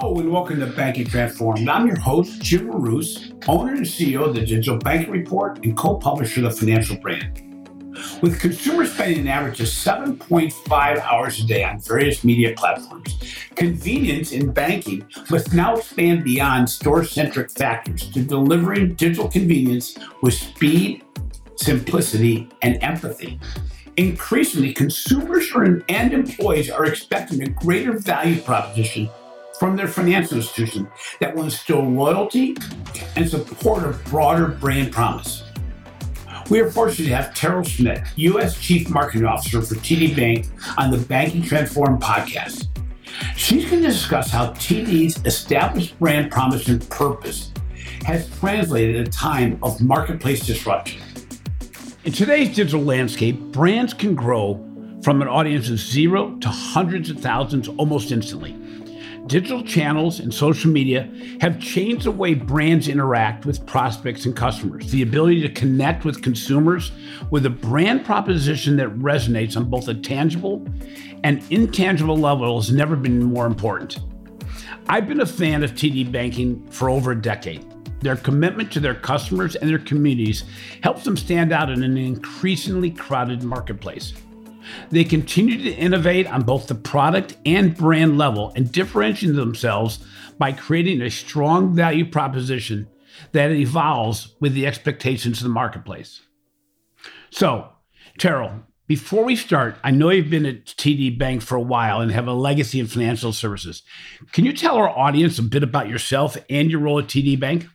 Hello and welcome to Banking Transformed. I'm your host, Jim Marous, owner and CEO of the Digital Banking Report and co-publisher of the Financial Brand. With consumers spending an average of 7.5 hours a day on various media platforms, convenience in banking must now expand beyond store-centric factors to delivering digital convenience with speed, simplicity, and empathy. Increasingly, consumers and employees are expecting a greater value proposition from their financial institution that will instill loyalty and support a broader brand promise. We are fortunate to have Terrell Schmidt, U.S. Chief Marketing Officer for TD Bank, on the Banking Transform podcast. She's going to discuss how TD's established brand promise and purpose has translated at a time of marketplace disruption. In today's digital landscape, brands can grow from an audience of zero to hundreds of thousands almost instantly. Digital channels and social media have changed the way brands interact with prospects and customers. The ability to connect with consumers with a brand proposition that resonates on both a tangible and intangible level has never been more important. I've been a fan of TD Banking for over a decade. Their commitment to their customers and their communities helps them stand out in an increasingly crowded marketplace. They continue to innovate on both the product and brand level and differentiate themselves by creating a strong value proposition that evolves with the expectations of the marketplace. So, Terrell, before we start, I know you've been at TD Bank for a while and have a legacy in financial services. Can you tell our audience a bit about yourself and your role at TD Bank?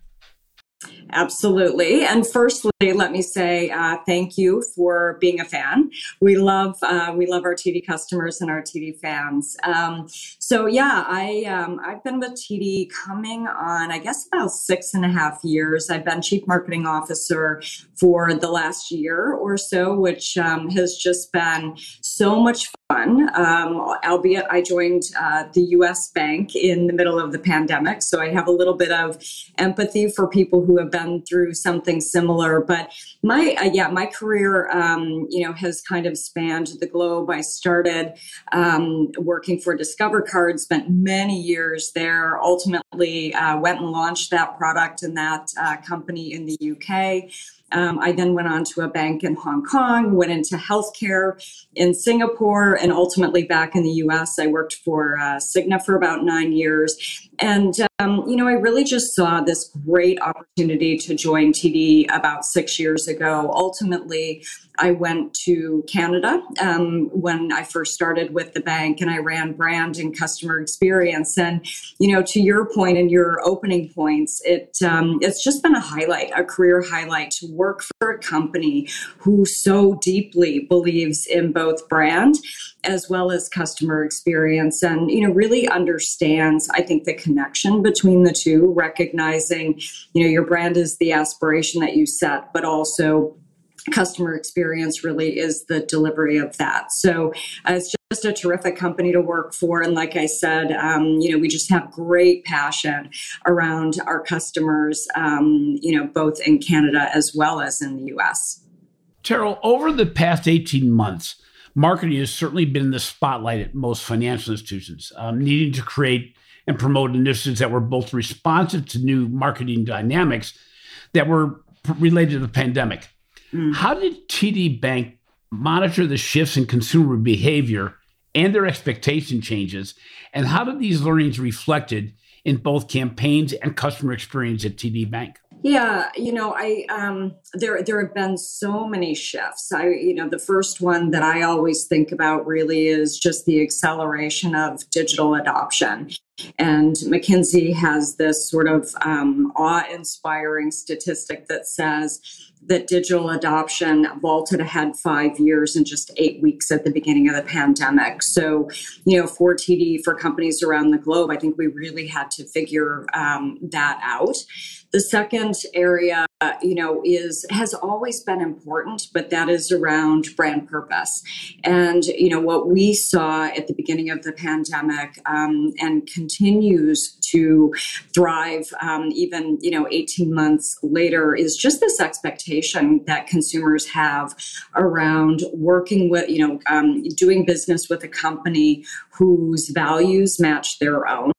Absolutely. And firstly, let me say uh, thank you for being a fan. We love uh, we love our TD customers and our TD fans. Um, so yeah, I um, I've been with TD coming on I guess about six and a half years. I've been chief marketing officer for the last year or so, which um, has just been so much fun. Um, albeit I joined uh, the U.S. Bank in the middle of the pandemic, so I have a little bit of empathy for people who have been through something similar. But my uh, yeah, my career um, you know has kind of spanned the globe. I started um, working for Discover Card, spent many years there. Ultimately, uh, went and launched that product and that uh, company in the UK. Um, I then went on to a bank in Hong Kong, went into healthcare in Singapore, and ultimately back in the US. I worked for uh, Cigna for about nine years. And, um, you know, I really just saw this great opportunity to join TD about six years ago. Ultimately, I went to Canada um, when I first started with the bank and I ran brand and customer experience. And, you know, to your point and your opening points, it um, it's just been a highlight, a career highlight to work for a company who so deeply believes in both brand as well as customer experience and you know really understands i think the connection between the two recognizing you know your brand is the aspiration that you set but also customer experience really is the delivery of that. So uh, it's just a terrific company to work for and like i said um, you know we just have great passion around our customers um, you know both in canada as well as in the us terrell over the past 18 months marketing has certainly been in the spotlight at most financial institutions, um, needing to create and promote initiatives that were both responsive to new marketing dynamics that were related to the pandemic. Mm. How did TD Bank monitor the shifts in consumer behavior and their expectation changes? And how did these learnings reflected in both campaigns and customer experience at TD Bank? Yeah, you know, I um, there there have been so many shifts. I you know the first one that I always think about really is just the acceleration of digital adoption. And McKinsey has this sort of um, awe-inspiring statistic that says that digital adoption vaulted ahead five years in just eight weeks at the beginning of the pandemic. So, you know, for TD, for companies around the globe, I think we really had to figure um, that out. The second area, uh, you know, is has always been important, but that is around brand purpose. And you know, what we saw at the beginning of the pandemic um, and continues to thrive, um, even you know, 18 months later, is just this expectation that consumers have around working with, you know, um, doing business with a company whose values match their own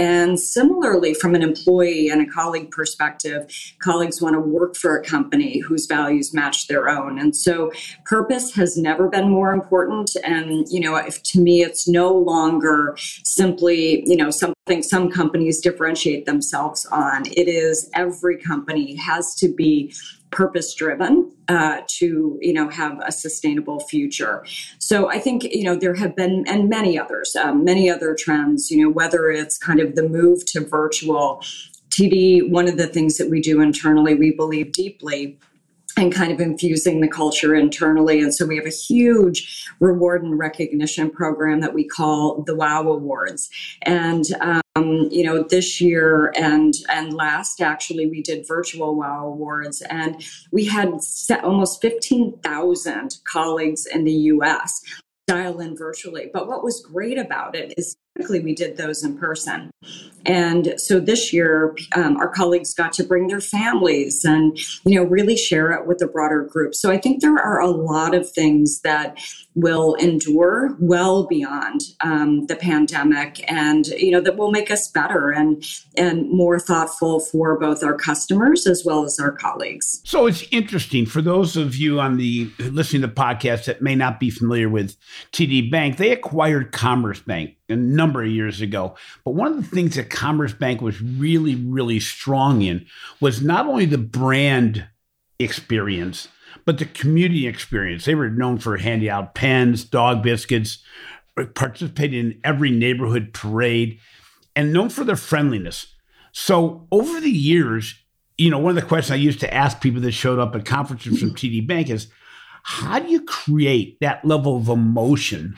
and similarly, from an employee and a colleague perspective, colleagues want to work for a company whose values match their own. And so purpose has never been more important. And, you know, if to me, it's no longer simply, you know, something some companies differentiate themselves on. It is every company has to be purpose driven uh, to you know have a sustainable future. So i think you know there have been and many others um, many other trends you know whether it's kind of the move to virtual td one of the things that we do internally we believe deeply and kind of infusing the culture internally. And so we have a huge reward and recognition program that we call the WOW Awards. And um, you know, this year and and last actually, we did virtual WOW Awards, and we had almost fifteen thousand colleagues in the U.S. dial in virtually. But what was great about it is typically we did those in person. And so this year, um, our colleagues got to bring their families and, you know, really share it with the broader group. So I think there are a lot of things that will endure well beyond um, the pandemic and, you know, that will make us better and, and more thoughtful for both our customers as well as our colleagues. So it's interesting for those of you on the listening to the podcast that may not be familiar with TD Bank, they acquired Commerce Bank a number of years ago. But one of the things that Commerce Bank was really, really strong in was not only the brand experience, but the community experience. They were known for handing out pens, dog biscuits, participating in every neighborhood parade, and known for their friendliness. So over the years, you know, one of the questions I used to ask people that showed up at conferences from TD Bank is, how do you create that level of emotion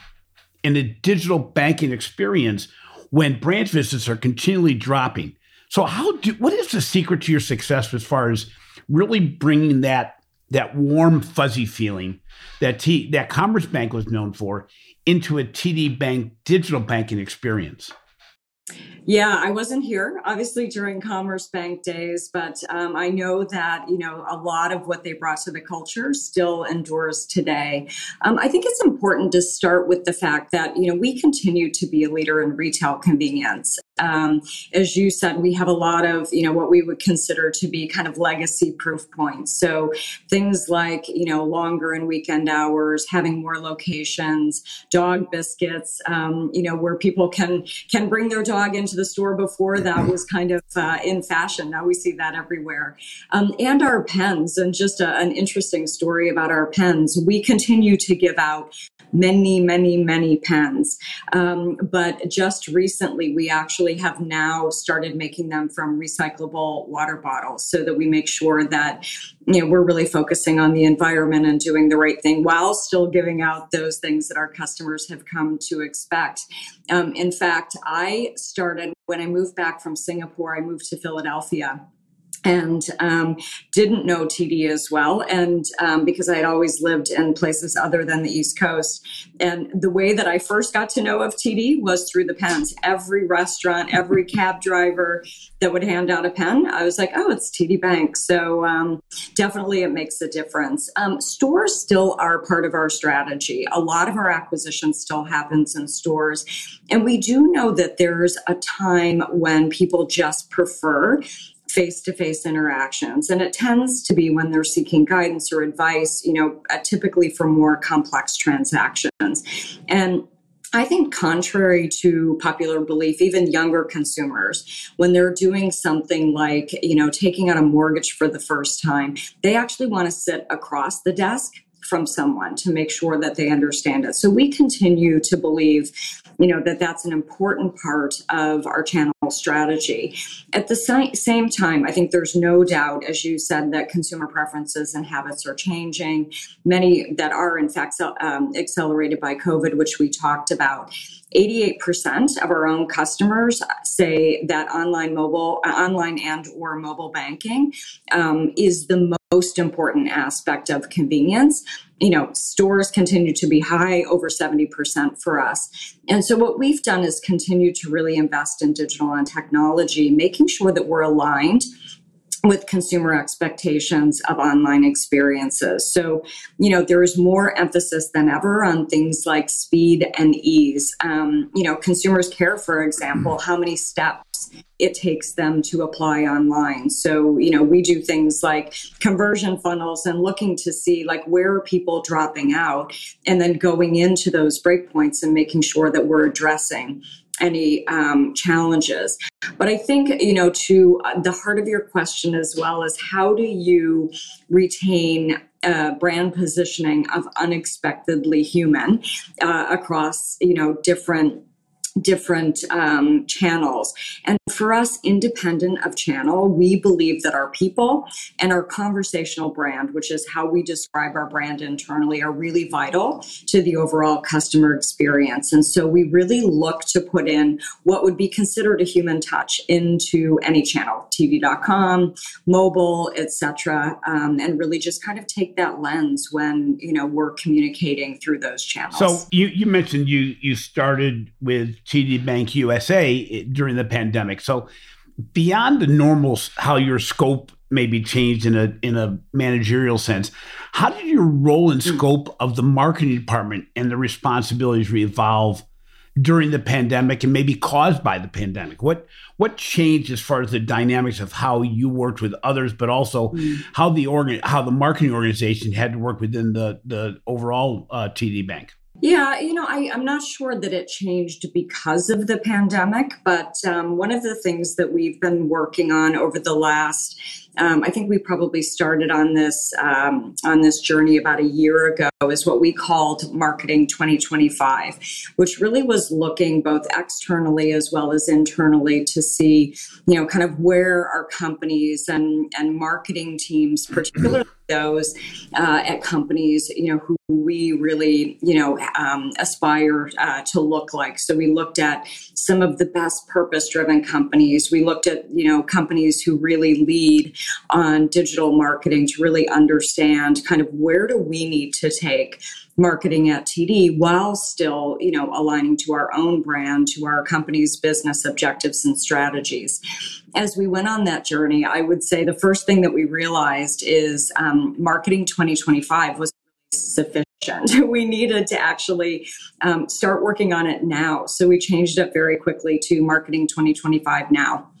in a digital banking experience when branch visits are continually dropping. So how do what is the secret to your success as far as really bringing that that warm fuzzy feeling that T, that Commerce Bank was known for into a TD Bank digital banking experience? Yeah, I wasn't here, obviously, during Commerce Bank days, but um, I know that, you know, a lot of what they brought to the culture still endures today. Um, I think it's important to start with the fact that, you know, we continue to be a leader in retail convenience. Um, as you said, we have a lot of, you know, what we would consider to be kind of legacy proof points. So things like, you know, longer and weekend hours, having more locations, dog biscuits, um, you know, where people can can bring their dog into the store. Before that was kind of uh, in fashion. Now we see that everywhere. Um, and our pens, and just a, an interesting story about our pens. We continue to give out many, many, many pens. Um, but just recently, we actually have now started making them from recyclable water bottles so that we make sure that you know we're really focusing on the environment and doing the right thing while still giving out those things that our customers have come to expect. Um, in fact, I started when I moved back from Singapore. I moved to Philadelphia and um, didn't know TD as well. And um, because I had always lived in places other than the East Coast. And the way that I first got to know of TD was through the pens. Every restaurant, every cab driver that would hand out a pen, I was like, oh, it's TD Bank. So um, definitely it makes a difference. Um, stores still are part of our strategy. A lot of our acquisition still happens in stores. And we do know that there's a time when people just prefer face to face interactions. And it tends to be when they're seeking guidance or advice, you know, uh, typically for more complex transactions. And I think, contrary to popular belief, even younger consumers, when they're doing something like, you know, taking out a mortgage for the first time, they actually want to sit across the desk from someone to make sure that they understand it. So we continue to believe, you know, that that's an important part of our channel strategy. At the same time, I think there's no doubt, as you said, that consumer preferences and habits are changing. Many that are, in fact, um, accelerated by COVID, which we talked about. 88% of our own customers say that online mobile uh, online and or mobile banking um, is the most important aspect of convenience. You know stores continue to be high over 70% for us. And so what we've done is continue to really invest in digital and technology making sure that we're aligned with consumer expectations of online experiences. So, you know, there is more emphasis than ever on things like speed and ease. Um, you know, consumers care, for example, how many steps it takes them to apply online. So, you know, we do things like conversion funnels and looking to see like where are people dropping out and then going into those breakpoints and making sure that we're addressing any um, challenges. But I think, you know, to uh, the heart of your question as well is how do you retain uh, brand positioning of unexpectedly human uh, across, you know, different different um, channels. And for us, independent of channel, we believe that our people and our conversational brand, which is how we describe our brand internally, are really vital to the overall customer experience. And so we really look to put in what would be considered a human touch into any channel, TD.com, mobile, etc., um, and really just kind of take that lens when you know we're communicating through those channels. So you you mentioned you you started with TD Bank USA during the pandemic. So beyond the normal, how your scope may be changed in a in a managerial sense, how did your role and hmm. scope of the marketing department and the responsibilities evolve during the pandemic and maybe caused by the pandemic? What what changed as far as the dynamics of how you worked with others, but also mm. how the organ how the marketing organization had to work within the the overall uh, TD Bank? Yeah, you know, I, am not sure that it changed because of the pandemic, but um, one of the things that we've been working on over the last um, I think we probably started on this um, on this journey about a year ago. Is what we called Marketing 2025, which really was looking both externally as well as internally to see, you know, kind of where our companies and and marketing teams, particularly those uh, at companies, you know, who we really, you know, um, aspire uh, to look like. So we looked at some of the best purpose-driven companies. We looked at, you know, companies who really lead on digital marketing to really understand kind of where do we need to take marketing at TD while still, you know, aligning to our own brand, to our company's business objectives and strategies. As we went on that journey, I would say the first thing that we realized is um, marketing 2025 was sufficient. We needed to actually um, start working on it now. So we changed it very quickly to marketing 2025 now.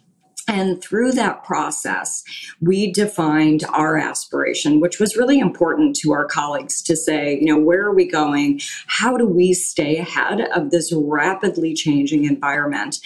And through that process, we defined our aspiration, which was really important to our colleagues to say, you know, where are we going? How do we stay ahead of this rapidly changing environment?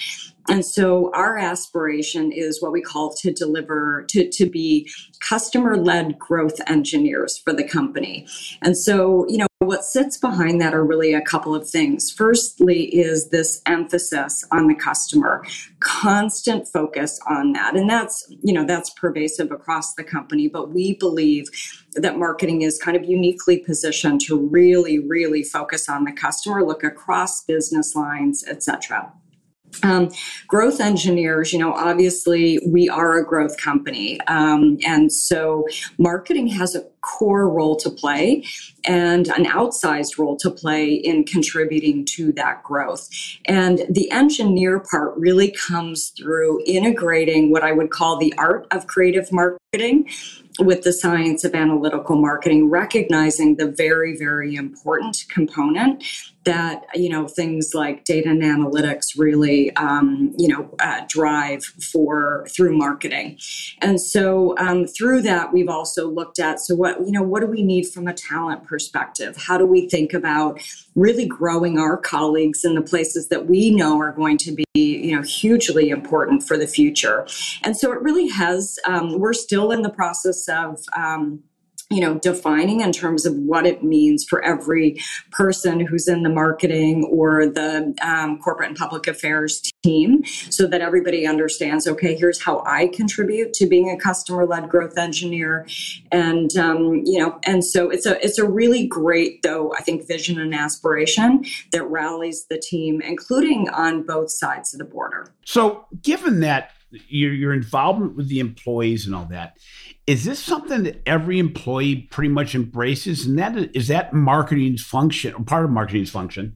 And so our aspiration is what we call to deliver, to, to be customer led growth engineers for the company. And so, you know, what sits behind that are really a couple of things. Firstly, is this emphasis on the customer, constant focus on that. And that's, you know, that's pervasive across the company. But we believe that marketing is kind of uniquely positioned to really, really focus on the customer, look across business lines, et cetera. Um, growth engineers, you know, obviously we are a growth company. Um, and so marketing has a core role to play and an outsized role to play in contributing to that growth. And the engineer part really comes through integrating what I would call the art of creative marketing with the science of analytical marketing, recognizing the very, very important component that you know things like data and analytics really um, you know uh, drive for through marketing, and so um, through that we've also looked at so what you know what do we need from a talent perspective? How do we think about really growing our colleagues in the places that we know are going to be you know hugely important for the future, and so it really has. Um, we're still in the process of um, you know, defining in terms of what it means for every person who's in the marketing or the um, corporate and public affairs team so that everybody understands okay here's how i contribute to being a customer led growth engineer. And um, you know and so it's a it's a really great though i think vision and aspiration that rallies the team including on both sides of the border. So given that your, your involvement with the employees and all that is this something that every employee pretty much embraces and that is that marketing's function or part of marketing's function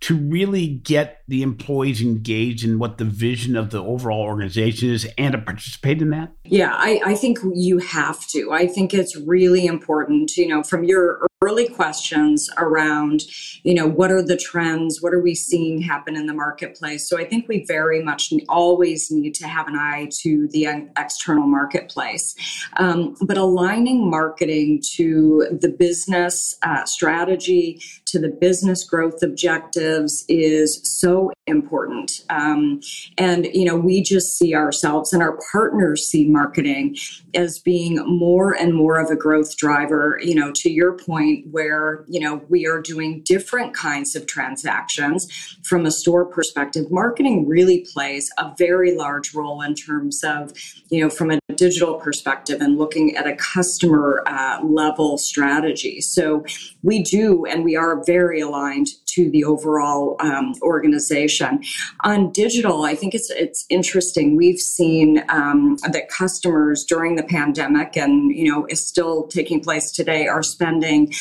to really get the employees engaged in what the vision of the overall organization is and to participate in that? Yeah, I, I think you have to. I think it's really important, you know, from your early questions around, you know, what are the trends? What are we seeing happen in the marketplace? So I think we very much always need to have an eye to the external marketplace. Um, but aligning marketing to the business uh, strategy, to the business growth objectives is so important. Um, and, you know, we just see ourselves and our partners see marketing as being more and more of a growth driver, you know, to your point, where, you know, we are doing different kinds of transactions from a store perspective. Marketing really plays a very large role in terms of, you know, from a digital perspective and looking at a customer uh, level strategy. So we do, and we are very aligned to the overall um, organization. On digital, I think it's it's interesting. We've seen um, that customers during the pandemic, and you know, is still taking place today, are spending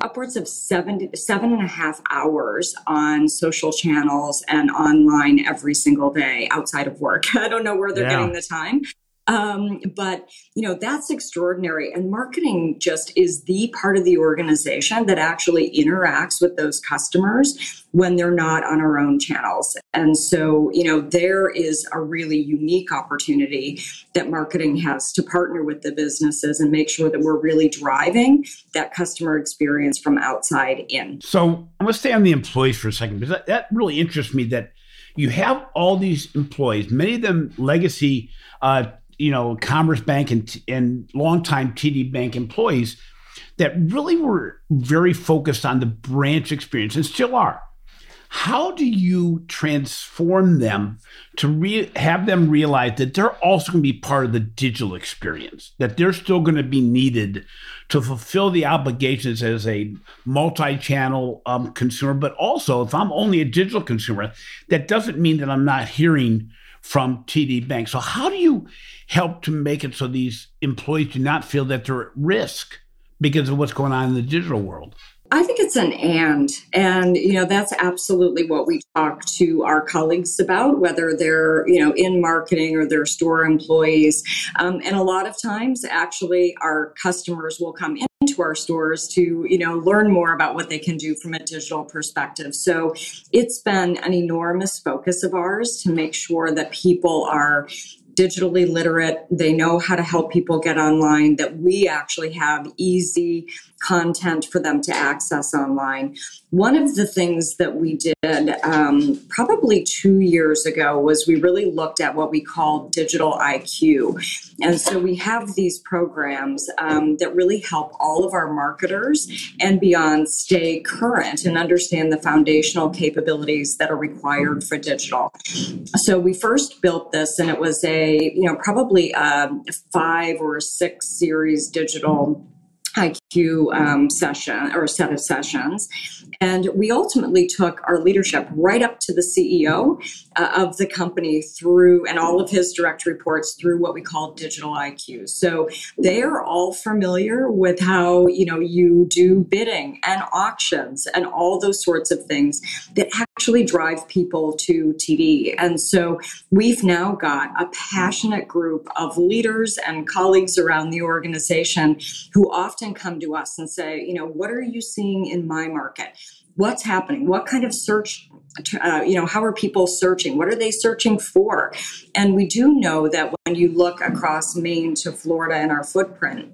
upwards of seven seven and a half hours on social channels and online every single day outside of work. I don't know where they're yeah. getting the time. Um, but you know that's extraordinary, and marketing just is the part of the organization that actually interacts with those customers when they're not on our own channels. And so, you know, there is a really unique opportunity that marketing has to partner with the businesses and make sure that we're really driving that customer experience from outside in. So I'm going to stay on the employees for a second because that, that really interests me that you have all these employees, many of them legacy uh, you know, Commerce Bank and and longtime TD Bank employees that really were very focused on the branch experience and still are. How do you transform them to re- have them realize that they're also going to be part of the digital experience, that they're still going to be needed to fulfill the obligations as a multi channel um, consumer? But also, if I'm only a digital consumer, that doesn't mean that I'm not hearing from TD Bank. So, how do you help to make it so these employees do not feel that they're at risk because of what's going on in the digital world? I think it's an and. And, you know, that's absolutely what we talk to our colleagues about, whether they're, you know, in marketing or they're store employees. Um, and a lot of times, actually, our customers will come into our stores to, you know, learn more about what they can do from a digital perspective. So it's been an enormous focus of ours to make sure that people are digitally literate, they know how to help people get online, that we actually have easy content for them to access online. One of the things that we did um, probably two years ago was we really looked at what we call digital IQ. And so we have these programs um, that really help all of our marketers and beyond stay current and understand the foundational capabilities that are required for digital. So we first built this, and it was a, you know, probably a five or six series digital IQ um, session or set of sessions. And we ultimately took our leadership right up to the CEO uh, of the company through, and all of his direct reports through what we call digital IQ. So they are all familiar with how, you know, you do bidding and auctions and all those sorts of things that actually drive people to TD. And so we've now got a passionate group of leaders and colleagues around the organization who often come to us and say, you know, what are you seeing in my market? What's happening? What kind of search, uh, you know, how are people searching? What are they searching for? And we do know that when you look across Maine to Florida and our footprint,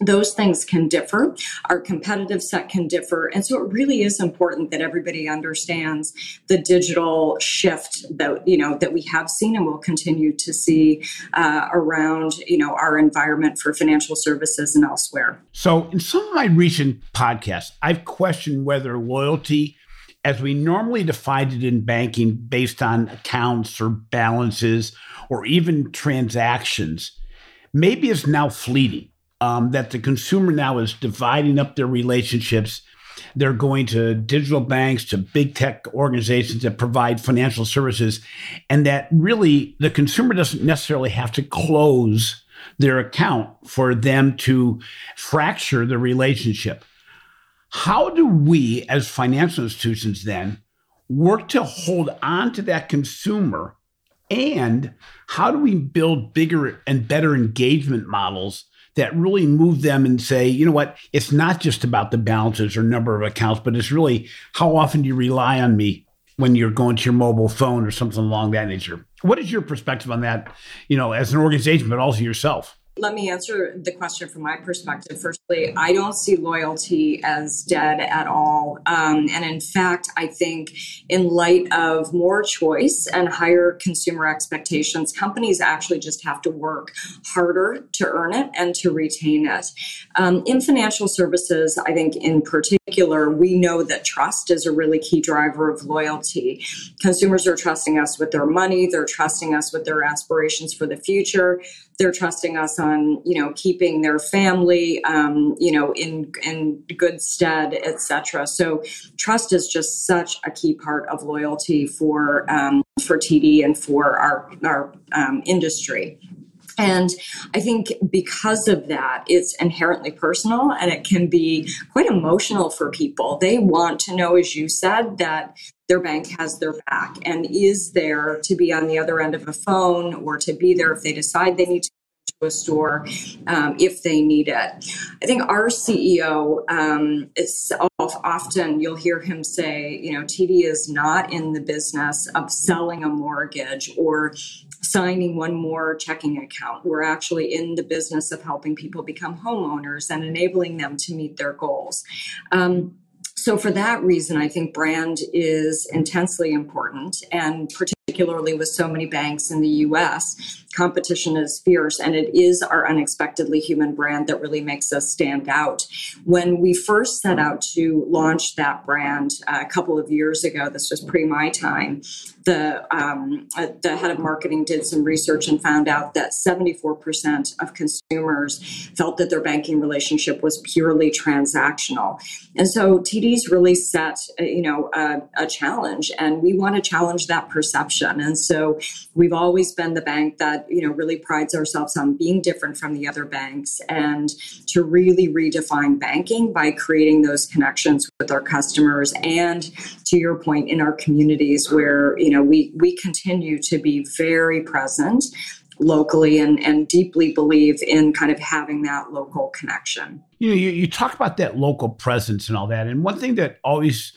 those things can differ. Our competitive set can differ. And so it really is important that everybody understands the digital shift that, you know, that we have seen and will continue to see uh, around, you know, our environment for financial services and elsewhere. So in some of my recent podcasts, I've questioned whether loyalty as we normally define it in banking based on accounts or balances or even transactions, maybe is now fleeting um, that the consumer now is dividing up their relationships. They're going to digital banks, to big tech organizations that provide financial services, and that really the consumer doesn't necessarily have to close their account for them to fracture the relationship. How do we, as financial institutions, then work to hold on to that consumer? And how do we build bigger and better engagement models that really move them and say, you know what, it's not just about the balances or number of accounts, but it's really how often do you rely on me when you're going to your mobile phone or something along that nature. What is your perspective on that, you know, as an organization, but also yourself? Let me answer the question from my perspective. Firstly, I don't see loyalty as dead at all. Um, and in fact, I think in light of more choice and higher consumer expectations, companies actually just have to work harder to earn it and to retain it. Um, in financial services, I think in particular, we know that trust is a really key driver of loyalty. Consumers are trusting us with their money, they're trusting us with their aspirations for the future they're trusting us on you know keeping their family um, you know in in good stead etc so trust is just such a key part of loyalty for um, for td and for our our um, industry and I think because of that, it's inherently personal and it can be quite emotional for people. They want to know, as you said, that their bank has their back and is there to be on the other end of a phone or to be there if they decide they need to a store um, if they need it. I think our CEO um, is often you'll hear him say, you know, TD is not in the business of selling a mortgage or signing one more checking account. We're actually in the business of helping people become homeowners and enabling them to meet their goals. Um, so, for that reason, I think brand is intensely important, and particularly with so many banks in the US, competition is fierce, and it is our unexpectedly human brand that really makes us stand out. When we first set out to launch that brand uh, a couple of years ago, this was pre my time, the um, uh, the head of marketing did some research and found out that 74% of consumers felt that their banking relationship was purely transactional, and so TD's really set uh, you know a challenge, and we want to challenge that perception. And so we've always been the bank that you know really prides ourselves on being different from the other banks and to really redefine banking by creating those connections with our customers and to your point in our communities where you know we we continue to be very present locally and, and deeply believe in kind of having that local connection. You know, you, you talk about that local presence and all that. And one thing that always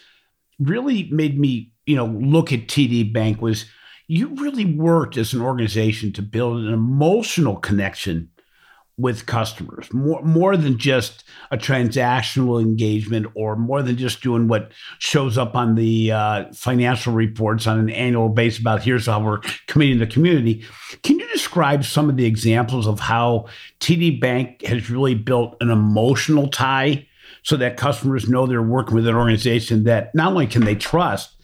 really made me, you know, look at TD Bank was you really worked as an organization to build an emotional connection with customers more more than just a transactional engagement or more than just doing what shows up on the uh, financial reports on an annual basis about here's how we're committing the community. Can you describe some of the examples of how td bank has really built an emotional tie so that customers know they're working with an organization that not only can they trust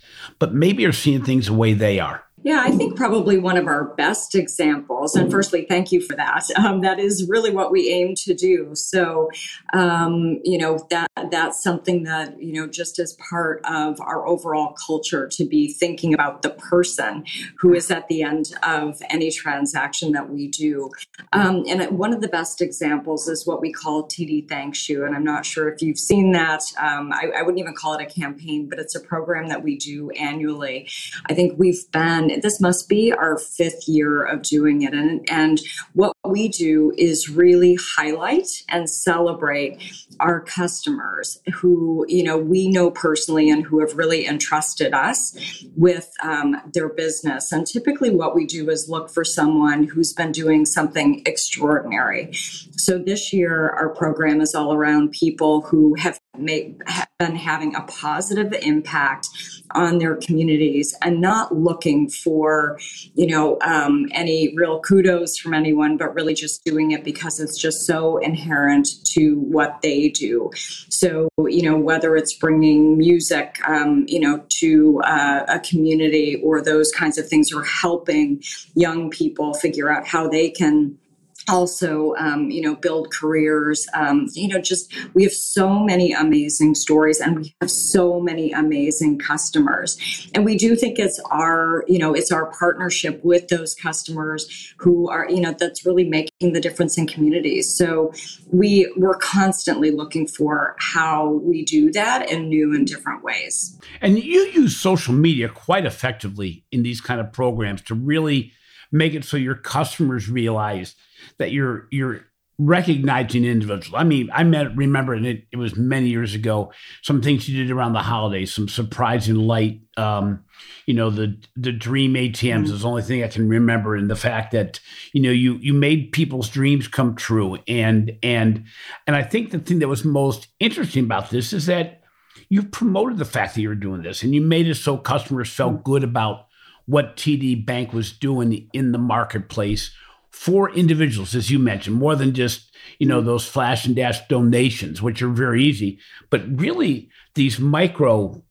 but maybe you're seeing things the way they are yeah, I think probably one of our best examples, and firstly, thank you for that. Um, that is really what we aim to do. So, um, you know, that that's something that you know, just as part of our overall culture, to be thinking about the person who is at the end of any transaction that we do. Um, and one of the best examples is what we call TD Thanks You, and I'm not sure if you've seen that. Um, I, I wouldn't even call it a campaign, but it's a program that we do annually. I think we've been this must be our fifth year of doing it. And, and what we do is really highlight and celebrate our customers who, you know, we know personally and who have really entrusted us with um, their business. And typically what we do is look for someone who's been doing something extraordinary. So this year, our program is all around people who have have been having a positive impact on their communities and not looking for, you know, um, any real kudos from anyone, but really just doing it because it's just so inherent to what they do. So, you know, whether it's bringing music, um, you know, to uh, a community or those kinds of things, or helping young people figure out how they can also um, you know build careers um, you know just we have so many amazing stories and we have so many amazing customers. And we do think it's our you know it's our partnership with those customers who are you know that's really making the difference in communities. So we we're constantly looking for how we do that in new and different ways. And you use social media quite effectively in these kind of programs to really make it so your customers realize that you're you're recognizing individuals. I mean, I met, remember, and it, it was many years ago, some things you did around the holidays, some surprising light, um, you know, the the dream ATMs mm-hmm. is the only thing I can remember. And the fact that, you know, you you made people's dreams come true. And and and I think the thing that was most interesting about this is that you promoted the fact that you were doing this and you made it so customers felt mm-hmm. good about what TD Bank was doing in the marketplace for individuals, as you mentioned, more than just you know those flash and dash donations, which are very easy, but really these micro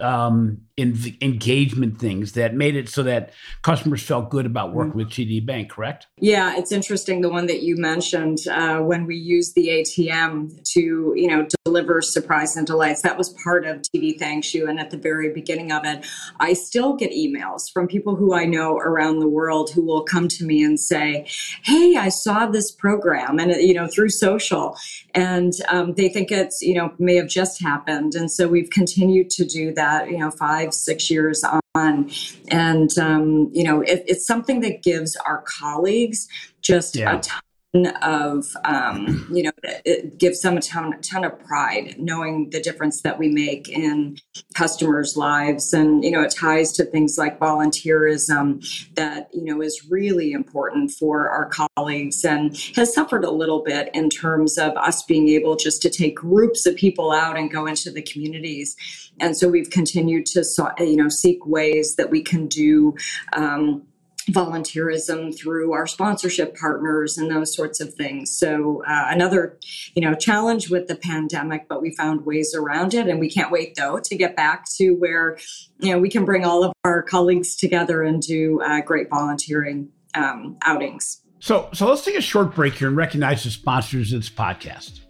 um, in engagement things that made it so that customers felt good about working mm-hmm. with TD Bank, correct? Yeah, it's interesting the one that you mentioned uh, when we used the ATM to, you know, deliver surprise and delights. That was part of TD Thanks You, and at the very beginning of it, I still get emails from people who I know around the world who will come to me and say, "Hey, I saw this program," and you know, through social, and um, they think it's you know may have just happened, and so we've continued to do that. You know, five five, six years on. And, um, you know, it, it's something that gives our colleagues just yeah. a ton of um, you know it gives them a ton, ton of pride knowing the difference that we make in customers lives. And you know it ties to things like volunteerism that you know is really important for our colleagues and has suffered a little bit in terms of us being able just to take groups of people out and go into the communities. And so we've continued to you know seek ways that we can do um, volunteerism through our sponsorship partners and those sorts of things. So uh, another, you know, challenge with the pandemic, but we found ways around it, and we can't wait though to get back to where you know we can bring all of our colleagues together and do uh, great volunteering um, outings. So, so let's take a short break here and recognize the sponsors of this podcast.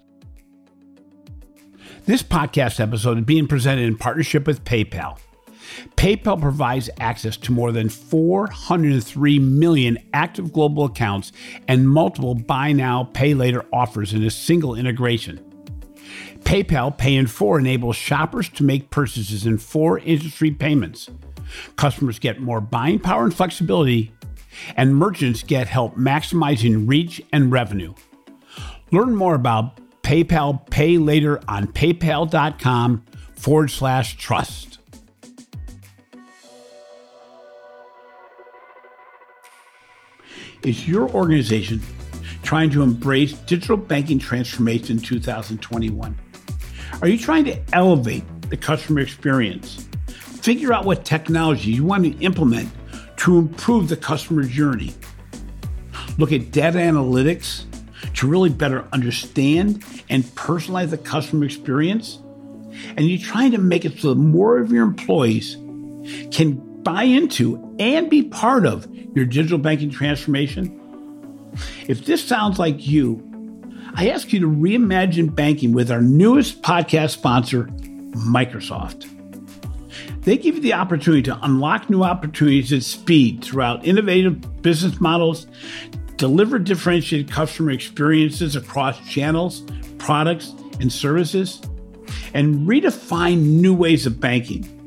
This podcast episode is being presented in partnership with PayPal. PayPal provides access to more than 403 million active global accounts and multiple buy now, pay later offers in a single integration. PayPal Pay in 4 enables shoppers to make purchases in four industry payments. Customers get more buying power and flexibility, and merchants get help maximizing reach and revenue. Learn more about PayPal Pay Later on paypal.com forward slash trust. Is your organization trying to embrace digital banking transformation in 2021? Are you trying to elevate the customer experience? Figure out what technology you want to implement to improve the customer journey. Look at data analytics to really better understand and personalize the customer experience. And you're trying to make it so that more of your employees can buy into and be part of your digital banking transformation? If this sounds like you, I ask you to reimagine banking with our newest podcast sponsor, Microsoft. They give you the opportunity to unlock new opportunities at speed throughout innovative business models, deliver differentiated customer experiences across channels, products, and services, and redefine new ways of banking.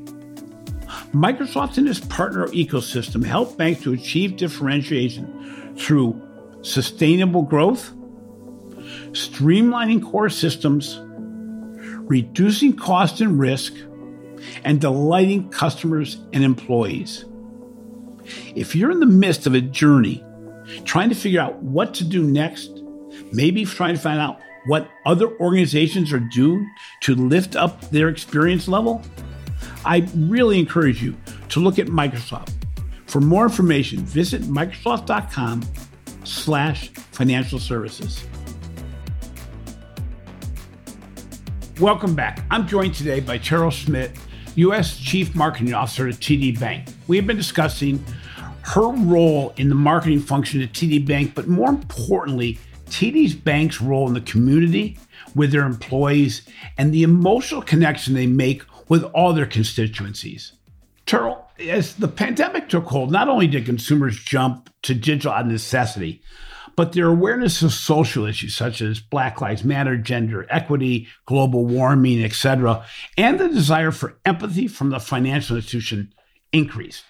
Microsoft and its partner ecosystem help banks to achieve differentiation through sustainable growth, streamlining core systems, reducing cost and risk, and delighting customers and employees. If you're in the midst of a journey trying to figure out what to do next, maybe trying to find out what other organizations are doing to lift up their experience level, I really encourage you to look at Microsoft. For more information, visit microsoft.com slash financial services. Welcome back. I'm joined today by Cheryl Schmidt, U.S. Chief Marketing Officer at TD Bank. We have been discussing her role in the marketing function at TD Bank, but more importantly, TD's bank's role in the community with their employees and the emotional connection they make with all their constituencies. Terrell, as the pandemic took hold, not only did consumers jump to digital out of necessity, but their awareness of social issues such as Black Lives Matter, gender equity, global warming, etc., and the desire for empathy from the financial institution increased.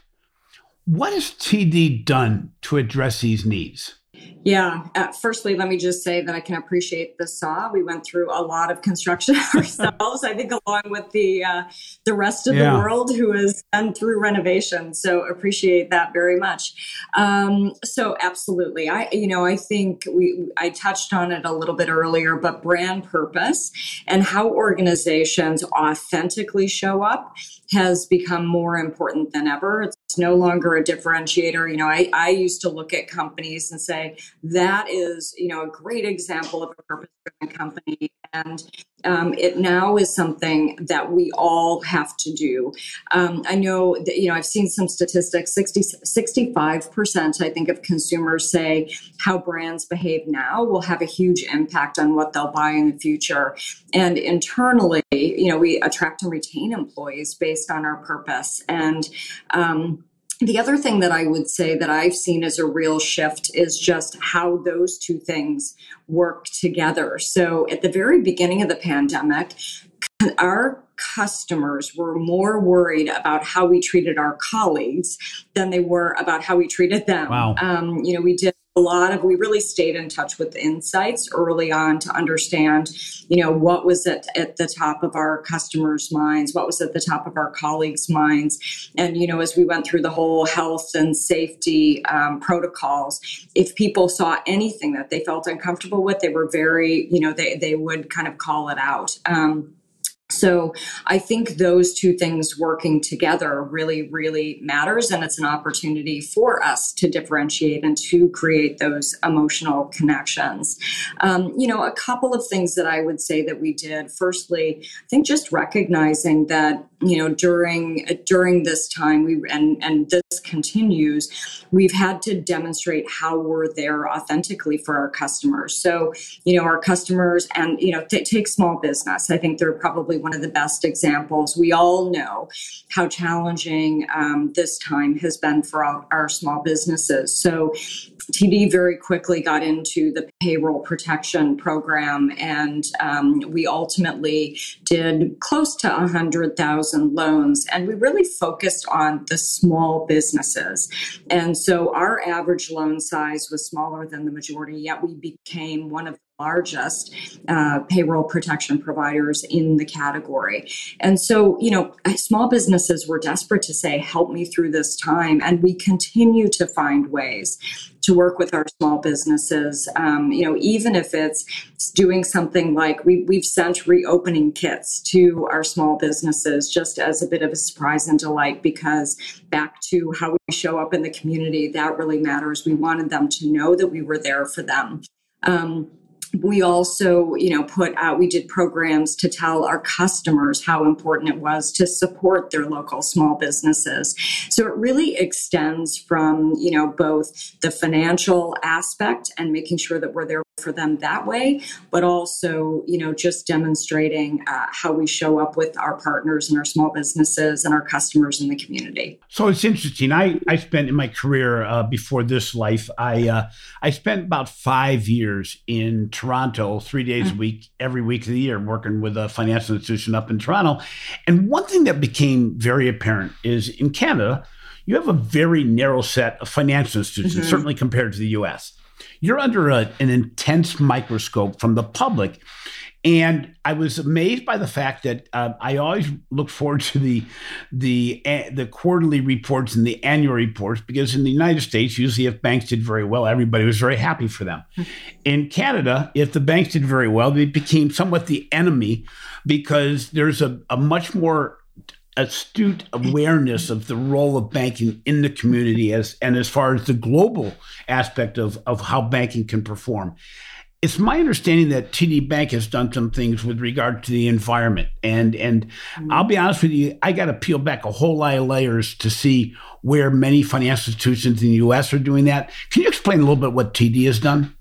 What has TD done to address these needs? Yeah. Uh, firstly, let me just say that I can appreciate the saw. We went through a lot of construction ourselves. I think along with the uh, the rest of yeah. the world who has been through renovation. So appreciate that very much. Um, so absolutely, I you know I think we I touched on it a little bit earlier, but brand purpose and how organizations authentically show up has become more important than ever. It's no longer a differentiator. You know, I, I used to look at companies and say, that is, you know, a great example of a purpose driven company. And um, it now is something that we all have to do. Um, I know that, you know, I've seen some statistics 60, 65%, I think, of consumers say how brands behave now will have a huge impact on what they'll buy in the future. And internally, you know, we attract and retain employees based on our purpose. And, um, the other thing that I would say that I've seen as a real shift is just how those two things work together. So at the very beginning of the pandemic, our customers were more worried about how we treated our colleagues than they were about how we treated them. Wow. Um, you know, we did a lot of we really stayed in touch with the insights early on to understand you know what was at, at the top of our customers minds what was at the top of our colleagues minds. And you know as we went through the whole health and safety um, protocols if people saw anything that they felt uncomfortable with they were very you know they, they would kind of call it out. Um, so I think those two things working together really, really matters. And it's an opportunity for us to differentiate and to create those emotional connections. Um, you know, a couple of things that I would say that we did. Firstly, I think just recognizing that, you know, during during this time we and and this continues, we've had to demonstrate how we're there authentically for our customers. So, you know, our customers and, you know, take small business. I think they're probably one of the best examples. We all know how challenging um, this time has been for our, our small businesses. So, TD very quickly got into the payroll protection program, and um, we ultimately did close to 100,000 loans. And we really focused on the small businesses. And so our average loan size was smaller than the majority, yet we became one of largest uh, payroll protection providers in the category. And so, you know, small businesses were desperate to say, help me through this time. And we continue to find ways to work with our small businesses. Um, you know, even if it's doing something like we, we've sent reopening kits to our small businesses just as a bit of a surprise and delight because back to how we show up in the community, that really matters. We wanted them to know that we were there for them. Um, we also you know put out we did programs to tell our customers how important it was to support their local small businesses. So it really extends from you know both the financial aspect and making sure that we're there for them that way but also you know just demonstrating uh, how we show up with our partners and our small businesses and our customers in the community so it's interesting i i spent in my career uh, before this life i uh, i spent about five years in Toronto three days mm-hmm. a week, every week of the year, working with a financial institution up in Toronto. And one thing that became very apparent is in Canada, you have a very narrow set of financial institutions, mm-hmm. certainly compared to the US. You're under a, an intense microscope from the public. And I was amazed by the fact that uh, I always look forward to the the uh, the quarterly reports and the annual reports because in the United States, usually if banks did very well, everybody was very happy for them. in Canada, if the banks did very well, they became somewhat the enemy because there's a, a much more astute awareness of the role of banking in the community as and as far as the global aspect of, of how banking can perform. it's my understanding that TD Bank has done some things with regard to the environment, and and mm-hmm. I'll be honest with you, I got to peel back a whole lot of layers to see where many financial institutions in the U.S. are doing that. Can you explain a little bit what TD has done?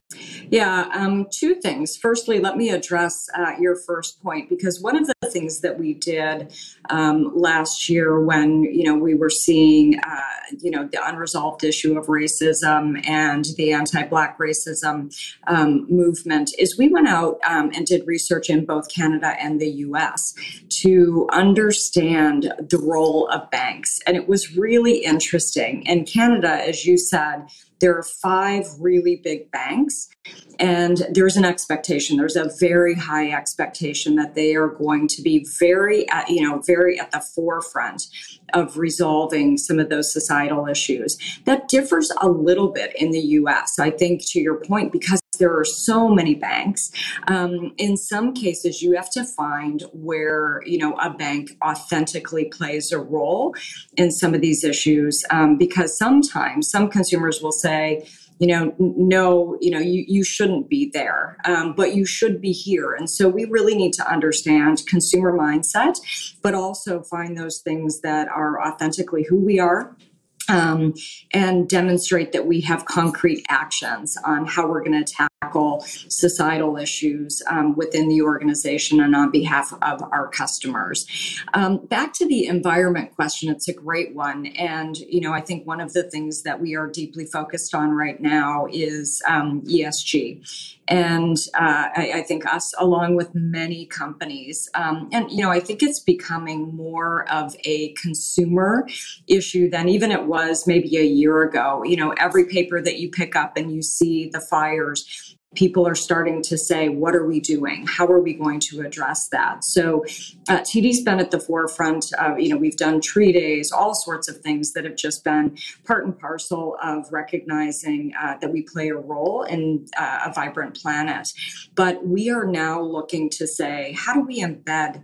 Yeah, um, two things. Firstly, let me address uh, your first point because one of the things that we did um, last year when you know we were seeing uh, you know the unresolved issue of racism and the anti-black racism um, movement is we went out um, and did research in both Canada and the U.S. to understand the role of banks, and it was really interesting. In Canada, as you said there are five really big banks, and there's an expectation. There's a very high expectation that they are going to be very, at, you know, very at the forefront of resolving some of those societal issues. That differs a little bit in the U.S. I think, to your point, because there are so many banks. Um, in some cases, you have to find where you know a bank authentically plays a role in some of these issues, um, because sometimes some consumers will say you know, no, you know, you, you shouldn't be there, um, but you should be here. And so we really need to understand consumer mindset, but also find those things that are authentically who we are um, and demonstrate that we have concrete actions on how we're going to tackle societal issues um, within the organization and on behalf of our customers. Um, back to the environment question, it's a great one. And, you know, I think one of the things that we are deeply focused on right now is um, ESG and uh, I, I, think us along with many companies um, and you know i think it's becoming more of a consumer issue than even it was maybe a year ago you know every paper that you pick up and you see the fires people are starting to say, what are we doing? How are we going to address that? So uh, TD's been at the forefront of, you know, we've done tree days, all sorts of things that have just been part and parcel of recognizing uh, that we play a role in uh, a vibrant planet. But we are now looking to say, how do we embed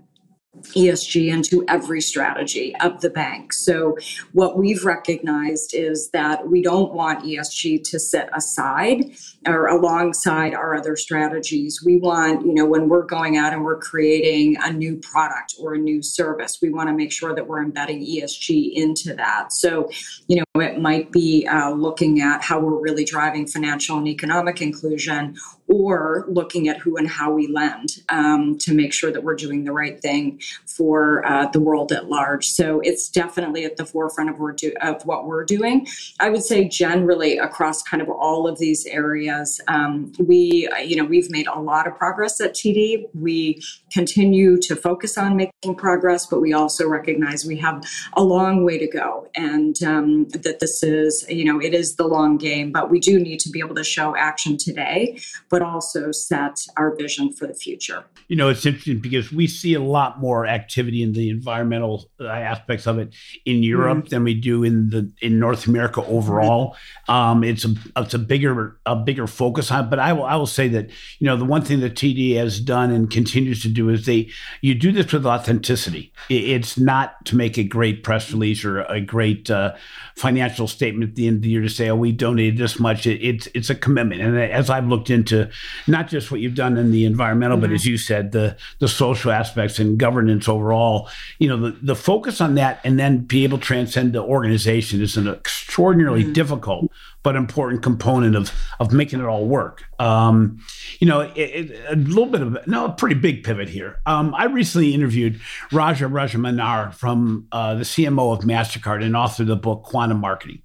ESG into every strategy of the bank. So, what we've recognized is that we don't want ESG to sit aside or alongside our other strategies. We want, you know, when we're going out and we're creating a new product or a new service, we want to make sure that we're embedding ESG into that. So, you know, it might be uh, looking at how we're really driving financial and economic inclusion or looking at who and how we lend um, to make sure that we're doing the right thing for uh, the world at large. So it's definitely at the forefront of, do- of, what we're doing. I would say generally across kind of all of these areas, um, we you know we've made a lot of progress at TD. We continue to focus on making progress, but we also recognize we have a long way to go, and um, that this is you know it is the long game. But we do need to be able to show action today, but also set our vision for the future. You know, it's interesting because we see a lot more activity in the environmental uh, aspects of it in Europe mm-hmm. than we do in the in North America overall. Um, it's a it's a bigger a bigger focus on. It. But I will I will say that you know the one thing that TD has done and continues to do is they you do this with authenticity. It's not to make a great press release or a great uh, financial statement at the end of the year to say, oh, we donated this much. It, it's it's a commitment. And as I've looked into not just what you've done in the environmental, mm-hmm. but as you said, the the social aspects and governance overall, you know, the, the focus on that and then be able to transcend the organization is an extraordinarily mm-hmm. difficult but important component of of making it all work. Um, you know, it, it, a little bit of no, a pretty big pivot here. Um, I recently interviewed Raja Rajamannar from uh, the CMO of Mastercard and author of the book Quantum Marketing.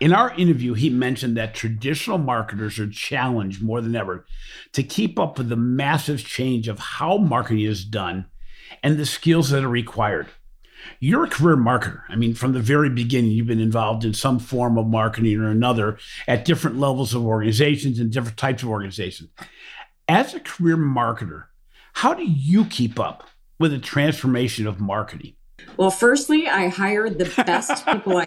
In our interview, he mentioned that traditional marketers are challenged more than ever to keep up with the massive change of how marketing is done and the skills that are required. You're a career marketer. I mean, from the very beginning, you've been involved in some form of marketing or another at different levels of organizations and different types of organizations. As a career marketer, how do you keep up with the transformation of marketing? Well, firstly, I hired the best people I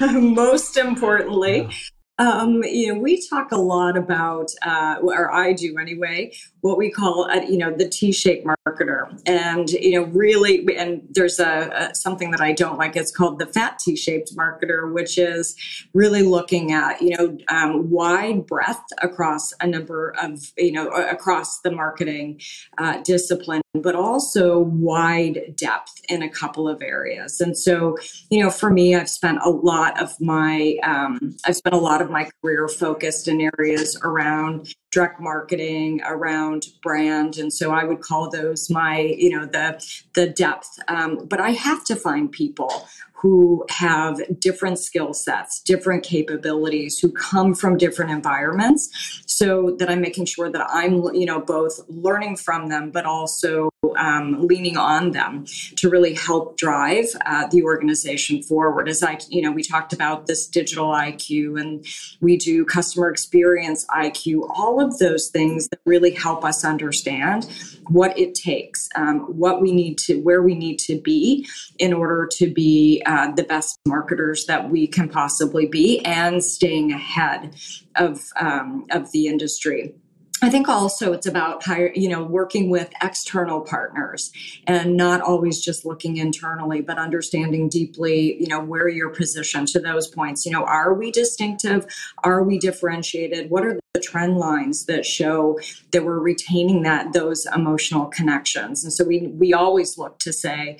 most importantly, Um, you know, we talk a lot about, uh, or I do anyway, what we call, a, you know, the T-shaped marketer, and you know, really, and there's a, a something that I don't like. It's called the fat T-shaped marketer, which is really looking at, you know, um, wide breadth across a number of, you know, across the marketing uh, discipline, but also wide depth in a couple of areas. And so, you know, for me, I've spent a lot of my, um, I've spent a lot of my career focused in areas around direct marketing around brand and so i would call those my you know the the depth um, but i have to find people who have different skill sets, different capabilities, who come from different environments, so that I'm making sure that I'm, you know, both learning from them, but also um, leaning on them to really help drive uh, the organization forward. As I, you know, we talked about this digital IQ and we do customer experience IQ, all of those things that really help us understand what it takes, um, what we need to, where we need to be in order to be uh, the best marketers that we can possibly be and staying ahead of, um, of the industry. I think also it's about hire, you know, working with external partners and not always just looking internally, but understanding deeply, you know, where you're positioned to those points. You know, are we distinctive? Are we differentiated? What are the trend lines that show that we're retaining that those emotional connections? And so we we always look to say,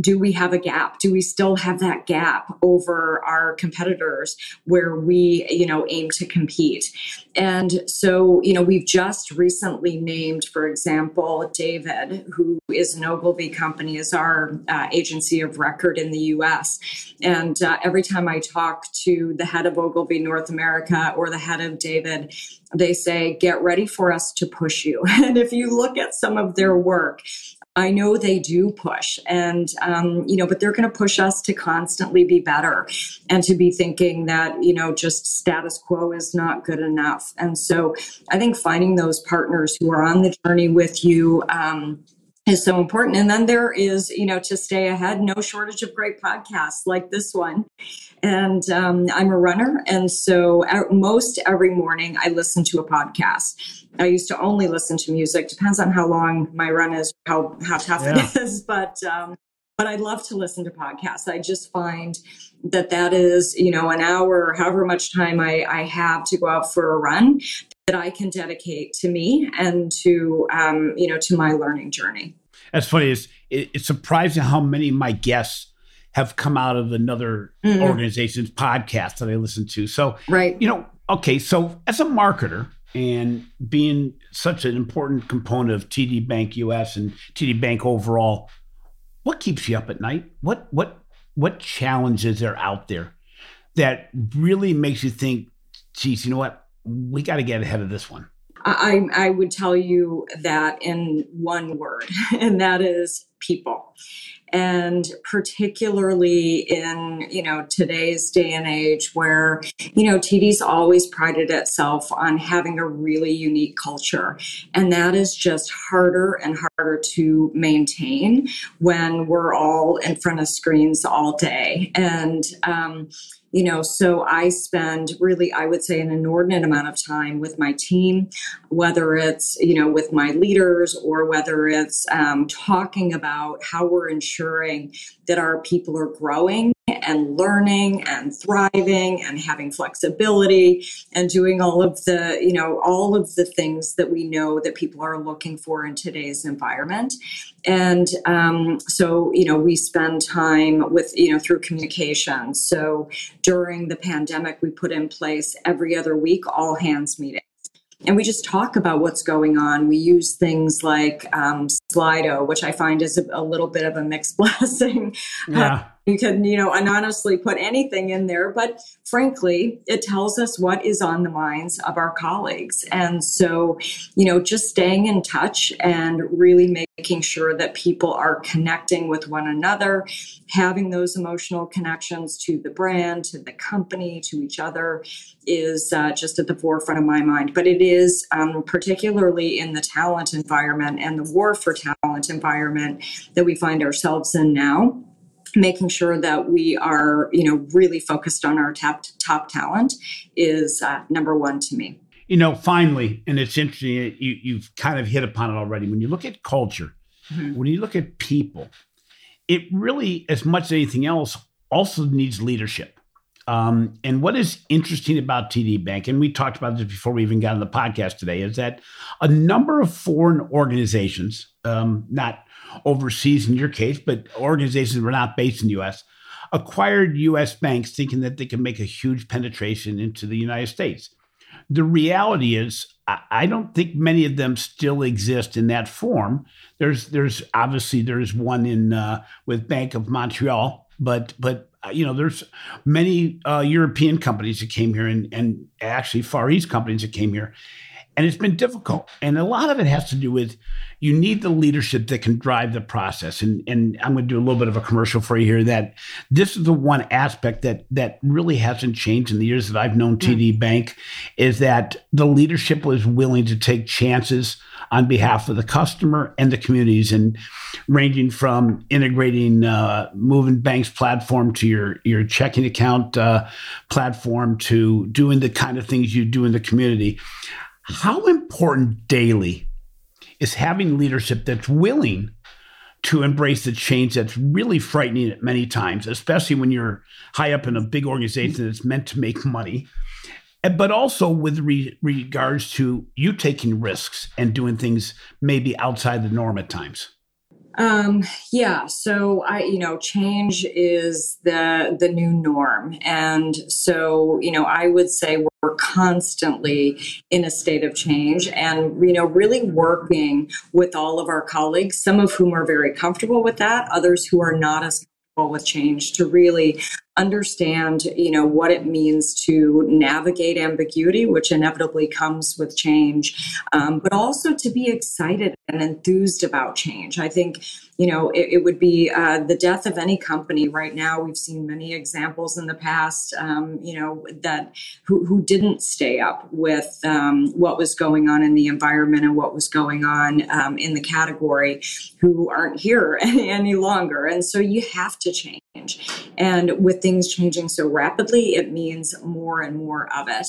do we have a gap? Do we still have that gap over our competitors where we you know aim to compete? And so you know we've just recently named for example david who is an ogilvy company as our uh, agency of record in the us and uh, every time i talk to the head of ogilvy north america or the head of david they say get ready for us to push you. And if you look at some of their work I know they do push, and um, you know, but they're going to push us to constantly be better, and to be thinking that you know just status quo is not good enough. And so, I think finding those partners who are on the journey with you. Um, is so important. And then there is, you know, to stay ahead, no shortage of great podcasts like this one. And um, I'm a runner. And so most every morning I listen to a podcast. I used to only listen to music. Depends on how long my run is, how, how tough yeah. it is. But, um, but I love to listen to podcasts. I just find that that is, you know, an hour or however much time I, I have to go out for a run that I can dedicate to me and to um, you know to my learning journey. That's funny. It's it, it's surprising how many of my guests have come out of another mm-hmm. organization's podcast that I listen to. So right, you know, okay. So as a marketer and being such an important component of TD Bank US and TD Bank overall, what keeps you up at night? What what what challenges are out there that really makes you think, geez, you know what? We got to get ahead of this one. I, I would tell you that in one word, and that is people. And particularly in you know today's day and age where you know TD's always prided itself on having a really unique culture. And that is just harder and harder to maintain when we're all in front of screens all day. And um, you know so i spend really i would say an inordinate amount of time with my team whether it's you know with my leaders or whether it's um, talking about how we're ensuring that our people are growing and learning and thriving and having flexibility and doing all of the you know all of the things that we know that people are looking for in today's environment and um, so you know we spend time with you know through communication so during the pandemic we put in place every other week all hands meetings and we just talk about what's going on. We use things like um, Slido, which I find is a, a, little bit of a mixed blessing. Yeah. Uh, you can, you know, anonymously put anything in there, but frankly, it tells us what is on the minds of our colleagues. And so, you know, just staying in touch and really making sure that people are connecting with one another, having those emotional connections to the brand, to the company, to each other is uh, just at the forefront of my mind. But it is um, particularly in the talent environment and the war for talent environment that we find ourselves in now making sure that we are, you know, really focused on our top top talent is uh, number one to me. You know, finally, and it's interesting. You you've kind of hit upon it already. When you look at culture, mm-hmm. when you look at people, it really, as much as anything else, also needs leadership. Um, and what is interesting about TD Bank, and we talked about this before we even got on the podcast today, is that a number of foreign organizations, um, not overseas in your case, but organizations were not based in the US, acquired US banks thinking that they could make a huge penetration into the United States. The reality is, I don't think many of them still exist in that form. There's, there's obviously there's one in uh, with Bank of Montreal, but but uh, you know there's many uh, European companies that came here and and actually Far East companies that came here, and it's been difficult. And a lot of it has to do with you need the leadership that can drive the process. And, and I'm going to do a little bit of a commercial for you here that this is the one aspect that, that really hasn't changed in the years that I've known TD mm. Bank is that the leadership was willing to take chances on behalf of the customer and the communities and ranging from integrating uh, moving banks platform to your, your checking account uh, platform to doing the kind of things you do in the community. How important daily is having leadership that's willing to embrace the change that's really frightening at many times, especially when you're high up in a big organization that's meant to make money. But also with re- regards to you taking risks and doing things maybe outside the norm at times. Um, yeah. So I, you know, change is the the new norm, and so you know, I would say we're constantly in a state of change, and you know, really working with all of our colleagues, some of whom are very comfortable with that, others who are not as comfortable with change to really understand you know what it means to navigate ambiguity which inevitably comes with change um, but also to be excited and enthused about change. I think you know it, it would be uh, the death of any company right now. We've seen many examples in the past um, you know that who, who didn't stay up with um, what was going on in the environment and what was going on um, in the category who aren't here any, any longer. And so you have to change and with things changing so rapidly, it means more and more of it.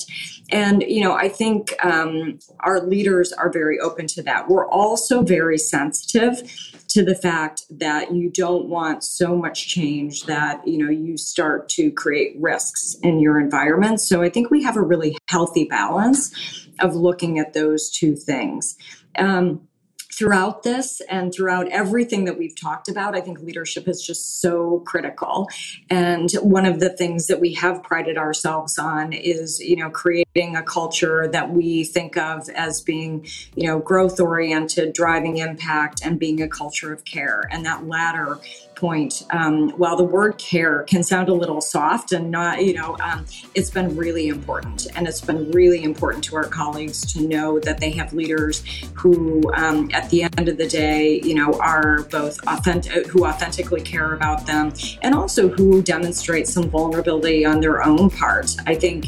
And, you know, I think um, our leaders are very open to that. We're also very sensitive to the fact that you don't want so much change that you know you start to create risks in your environment so i think we have a really healthy balance of looking at those two things um, throughout this and throughout everything that we've talked about, I think leadership is just so critical. And one of the things that we have prided ourselves on is, you know, creating a culture that we think of as being, you know, growth oriented, driving impact, and being a culture of care. And that latter point, um, while the word care can sound a little soft and not, you know, um, it's been really important. And it's been really important to our colleagues to know that they have leaders who, um, at the end of the day, you know, are both authentic, who authentically care about them and also who demonstrate some vulnerability on their own part. I think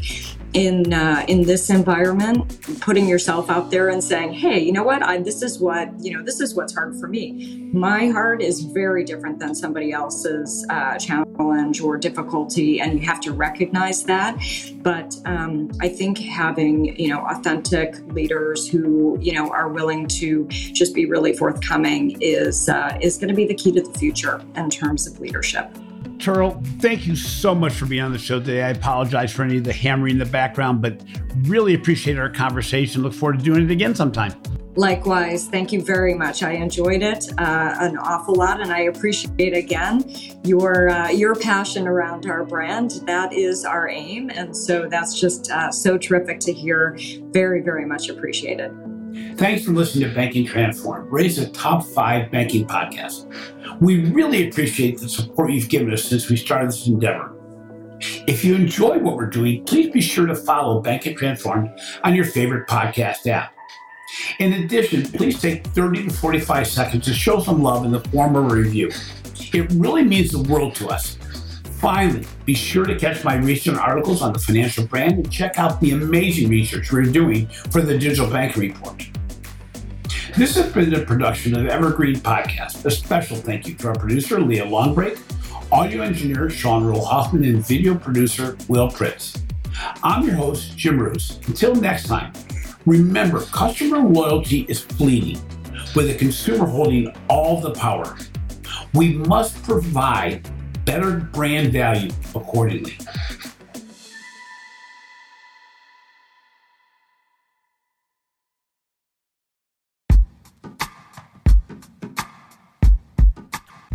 in uh, in this environment putting yourself out there and saying hey you know what? I, this is what you know this is what's hard for me. My heart is very different than somebody else's uh, challenge or difficulty and you have to recognize that. But um, i think having you know authentic leaders who you know are willing to just be really forthcoming is uh, is going to be the key to the future in terms of leadership Turl, thank you so much for being on the show today. I apologize for any of the hammering in the background, but really appreciate our conversation. Look forward to doing it again sometime. Likewise, thank you very much. I enjoyed it uh, an awful lot, and I appreciate again your uh, your passion around our brand. That is our aim, and so that's just uh, so terrific to hear. Very, very much appreciated. Thanks for listening to Banking Transform, raise a top five banking podcast. We really appreciate the support you've given us since we started this endeavor. If you enjoy what we're doing, please be sure to follow Banking Transform on your favorite podcast app. In addition, please take 30 to 45 seconds to show some love in the form of a review. It really means the world to us. Finally, be sure to catch my recent articles on the financial brand and check out the amazing research we're doing for the Digital Banking Report. This has been a production of Evergreen Podcast. A special thank you to our producer, Leah Longbrake, audio engineer Sean Roll Hoffman, and video producer Will Pritts. I'm your host, Jim Marous. Until next time, remember customer loyalty is fleeting, with the consumer holding all the power. We must provide better brand value accordingly.